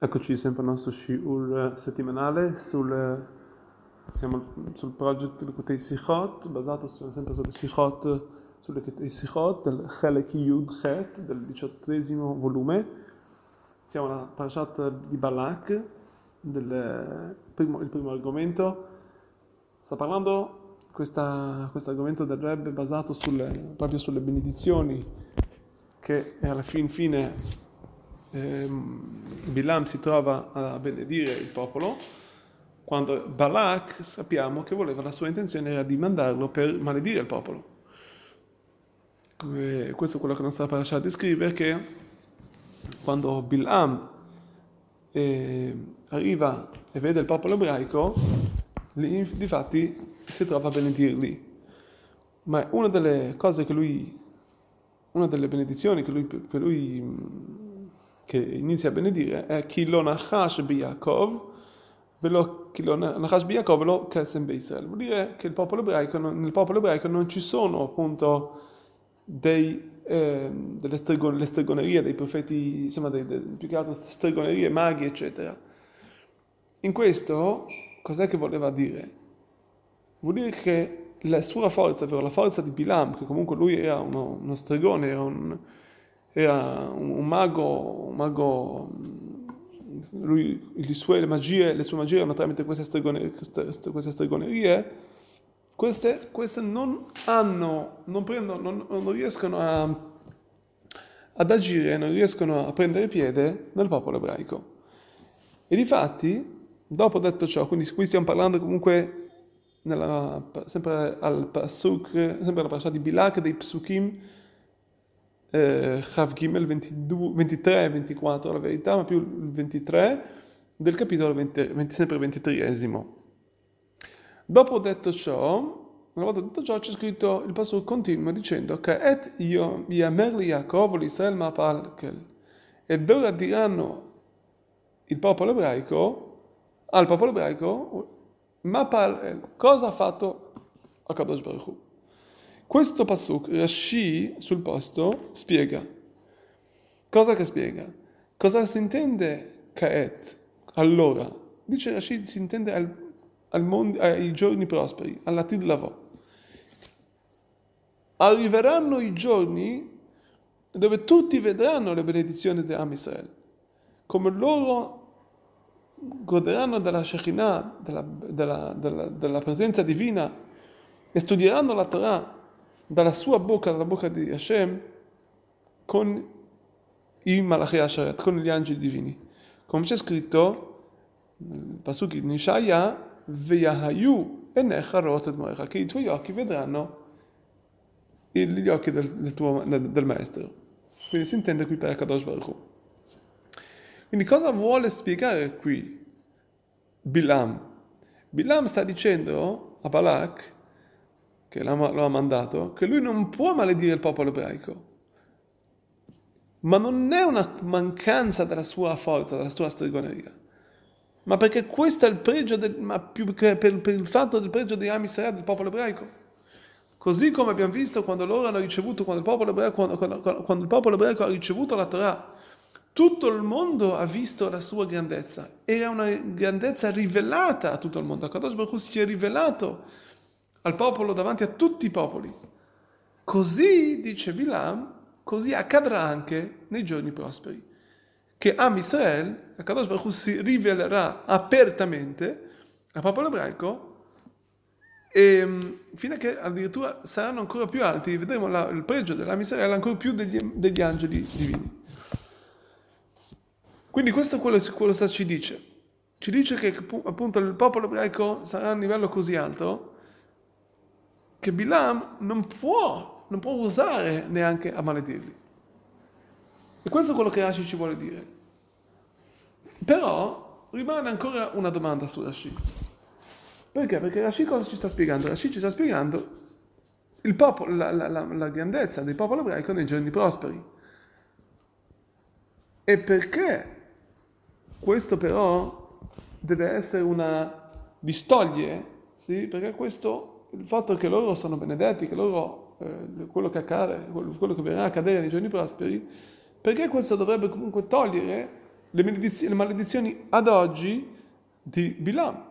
Eccoci sempre al nostro shiur settimanale sul, siamo sul progetto del Kutei Sichot, basato sempre sulle Sichot, sulle Sichot del Chelek Yud Chet, del diciottesimo volume. Siamo alla parashat di Balak, del primo, il primo argomento. Sta parlando questo argomento del Rebbe basato sulle, proprio sulle benedizioni che alla fin fine Bilam si trova a benedire il popolo, quando Balak sappiamo che voleva, la sua intenzione era di mandarlo per maledire il popolo. Questo è quello che la nostra parasha descrive, che quando Bilam eh, arriva e vede il popolo ebraico, lì, difatti si trova a benedirli. Ma una delle cose che lui, una delle benedizioni che lui, per lui che inizia a benedire è chi lo nachash biyakov velo chi lo nachash biyakov velo kesem beisrael vuol dire che popolo ebraico, nel popolo ebraico non ci sono appunto dei, eh, delle stregon, stregonerie dei profeti insomma dei, dei, più che altro stregonerie maghi eccetera in questo cos'è che voleva dire? vuol dire che la sua forza, ovvero la forza di Bilam, che comunque lui era uno, uno stregone, era un, era un mago, un mago lui, le, sue, magie, le sue magie erano tramite queste, stregone, queste stregonerie, queste, queste, non hanno, non, prendono, non, non riescono a, ad agire, non riescono a prendere piede nel popolo ebraico. E difatti, dopo detto ciò, quindi qui stiamo parlando comunque nella, sempre al Pasuk, sempre alla parasha di Bilak, dei Psukim, eh, Chav Gimel 23 e 24, la verità, ma più il 23 del capitolo 20, 20, sempre 23esimo. Dopo detto ciò, una volta detto ciò, c'è scritto, il passo continua dicendo che et io yamer li Yaakov l'Israel mapalkel. Ed ora diranno il popolo ebraico, al popolo ebraico, mapal, cosa ha fatto Akadosh Baruch Hu? Questo pasuk, Rashi sul posto, spiega. Cosa che spiega? Cosa si intende Kaet? Allora, dice Rashi, si intende al, al mondo, ai giorni prosperi, all'atid lavo. Arriveranno i giorni dove tutti vedranno le benedizioni di Am Israel. Come loro goderanno della Shekinah, della, della, della, della presenza divina e studieranno la Torah dalla sua bocca, dalla bocca di Hashem, con i Malachi Asharet, con gli angeli divini. Come c'è scritto nel Pasuk di Nishaya, Veyahayu enecha rot et che i tuoi occhi vedranno gli occhi del, del, tuo, del, del maestro. Quindi si intende qui per Kadosh Baruch Quindi cosa vuole spiegare qui Bilam? Bilam sta dicendo a Balak che lo ha mandato, che lui non può maledire il popolo ebraico. Ma non è una mancanza della sua forza, della sua stregoneria, ma perché questo è il pregio, del, ma più che per, per, il fatto del pregio di Am Israel, del popolo ebraico. Così come abbiamo visto quando loro hanno ricevuto, quando il popolo ebraico, quando, quando, quando il popolo ebraico ha ricevuto la Torah, tutto il mondo ha visto la sua grandezza. Era una grandezza rivelata a tutto il mondo. Kadosh Baruch si è rivelato al popolo davanti a tutti i popoli. Così, dice Bilam, così accadrà anche nei giorni prosperi. Che Am Israel, Kadosh Baruch si rivelerà apertamente al popolo ebraico e mm, fino a che addirittura saranno ancora più alti, vedremo la, il pregio dell'Am Israel ancora più degli, degli angeli divini. Quindi questo è quello che quello ci dice. Ci dice che appunto il popolo ebraico sarà a un livello così alto che Bilam non può, non può usare neanche a maledirli. E questo è quello che Rashi ci vuole dire. Però rimane ancora una domanda su Rashi. Perché? Perché Rashi cosa ci sta spiegando? Rashi ci sta spiegando popolo, la, la, la, la grandezza del popolo ebraico nei giorni prosperi. E perché questo però deve essere una distoglie, sì? Perché questo il fatto che loro sono benedetti, che loro, eh, quello che accade, quello che verrà a accadere nei giorni prosperi, perché questo dovrebbe comunque togliere le, maledizioni, le maledizioni ad oggi di Bilam.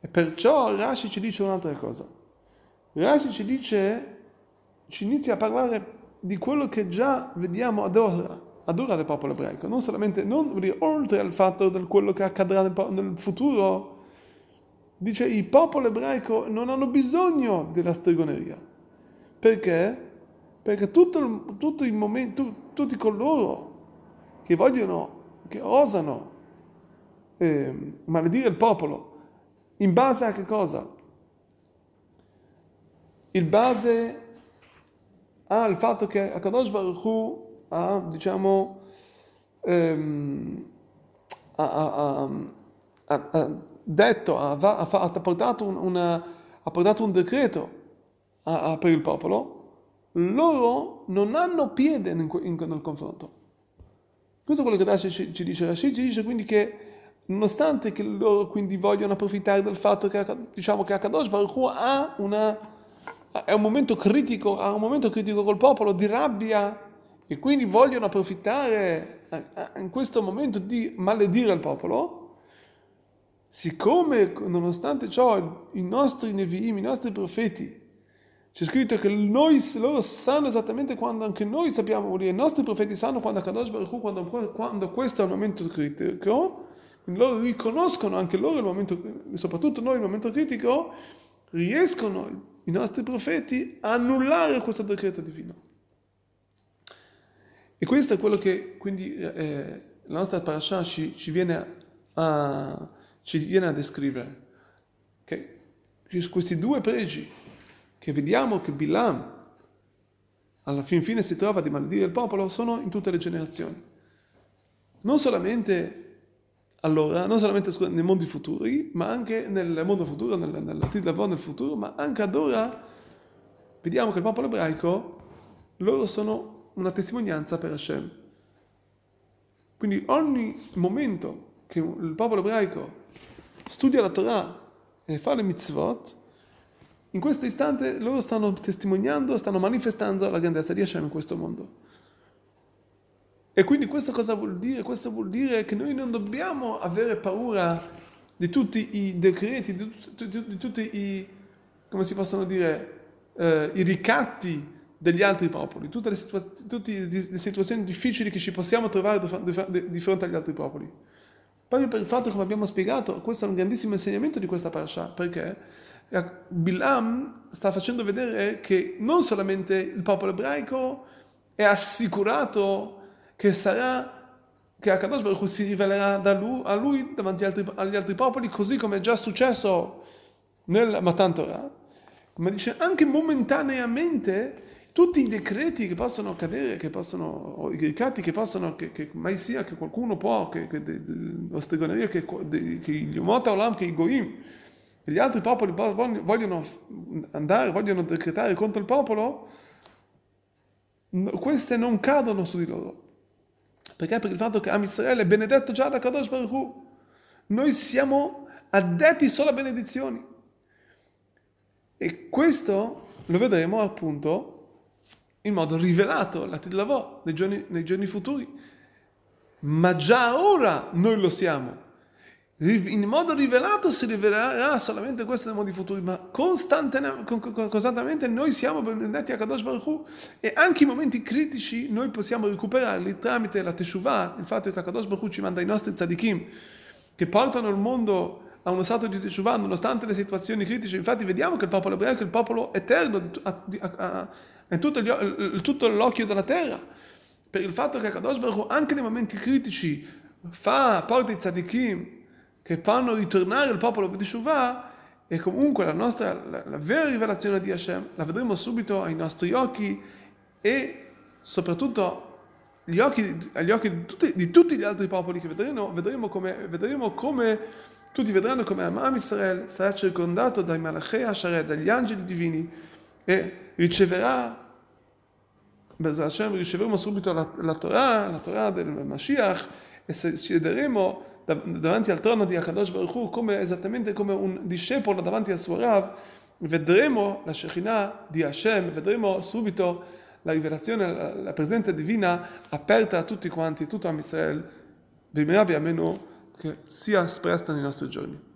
E perciò Rashi ci dice un'altra cosa. Rashi ci dice, ci inizia a parlare di quello che già vediamo ad ora, ad ora del popolo ebraico, non solamente, non dire, oltre al fatto di quello che accadrà nel, nel futuro, dice il popolo ebraico non hanno bisogno della stregoneria. Perché? Perché tutto, tutto il momento, tutti coloro che vogliono, che osano eh, maledire il popolo, in base a che cosa? In base al fatto che Akadosh Baruch Hu ha, diciamo, ehm, ha, ha, ha, detto, ha, portato un, una, ha portato un decreto per il popolo, loro non hanno piede in, in, nel confronto. Questo è quello che Rashi ci, ci dice. Rashi ci dice quindi che nonostante che loro quindi vogliono approfittare del fatto che, diciamo, che Akadosh Baruch Hu ha una, è un momento critico, ha un momento critico col popolo di rabbia e quindi vogliono approfittare in questo momento di maledire il popolo, siccome nonostante ciò i nostri Nevi'im, i nostri profeti, c'è scritto che noi, loro sanno esattamente quando anche noi sappiamo, i nostri profeti sanno quando Kadosh Baruch Hu, quando, quando questo è il momento critico, quindi loro riconoscono anche loro il momento, soprattutto noi il momento critico, riescono i nostri profeti a annullare questo decreto divino. E questo è quello che quindi eh, la nostra parasha ci, ci, viene a, ci, viene a, descrivere. Che questi due pregi che vediamo che Bilam alla fin fine si trova di maledire il popolo sono in tutte le generazioni. Non solamente allora, non solamente nei mondi futuri, ma anche nel mondo futuro, nel, nella nel futuro, ma anche ad ora vediamo che il popolo ebraico, loro sono una testimonianza per Hashem. Quindi ogni momento che il popolo ebraico studia la Torah e fa le mitzvot, in questo istante loro stanno testimoniando, stanno manifestando la grandezza di Hashem in questo mondo. E quindi questo cosa vuol dire? Questo vuol dire che noi non dobbiamo avere paura di tutti i decreti, di, di, di tutti i, come si possono dire, eh, i ricatti degli altri popoli, tutte le, situa- tutte le situazioni difficili che ci possiamo trovare di fronte agli altri popoli. Proprio per il fatto, come abbiamo spiegato, questo è un grandissimo insegnamento di questa parasha, perché Bilam sta facendo vedere che non solamente il popolo ebraico è assicurato che sarà che Akadosh Baruch si rivelerà lui, a lui davanti agli altri, agli altri, popoli, così come è già successo nel Matan Torah, ma dice anche momentaneamente tutti i decreti che possono cadere, che possono, o i ricatti che possono, che, che mai sia che qualcuno può, che, che la stregoneria, che, che gli Umota Olam, che i Goim, che gli altri popoli vogliono andare, vogliono decretare contro il popolo, queste non cadono su di loro. Perché? Per il fatto che Am Israele è benedetto già da Kadosh Baruch Hu. Noi siamo addetti solo a benedizioni. E questo lo vedremo appunto in modo rivelato la Tidlavò nei nei giorni futuri. Ma già ora noi lo siamo. In modo rivelato si rivelerà solamente questo nei modi futuri, ma costantemente noi siamo benedetti a Kadosh Baruch Hu e anche i momenti critici noi possiamo recuperarli tramite la Teshuvah, il fatto che Kadosh Baruch Hu ci manda i nostri tzadikim che portano il mondo a uno stato di Teshuvah nonostante le situazioni critiche. Infatti vediamo che il popolo ebraico è il popolo eterno è tutto, gli, tutto l'occhio della terra, per il fatto che Kadosh Baruch anche nei momenti critici fa, porta i tzadikim che fanno ritornare il popolo di Shuvah e comunque la nostra, la, la, vera rivelazione di Hashem la vedremo subito ai nostri occhi e soprattutto agli occhi, agli occhi di, tutti, di, tutti, gli altri popoli che vedremo, vedremo come, vedremo come tutti vedranno come Am Israel sarà circondato dai Malachei Hasharet, dagli angeli divini e riceverà, Hashem, riceveremo subito la, la, Torah, la Torah del Mashiach e siederemo davanti al trono di Akadosh Baruch Hu come, esattamente come un discepolo davanti al suo Rav, vedremo la Shekhinah di Hashem, vedremo subito la rivelazione, la, la presenza divina aperta a tutti quanti, tutto a Israel, Bimera Biamenu che sia espressa nei nostri giorni.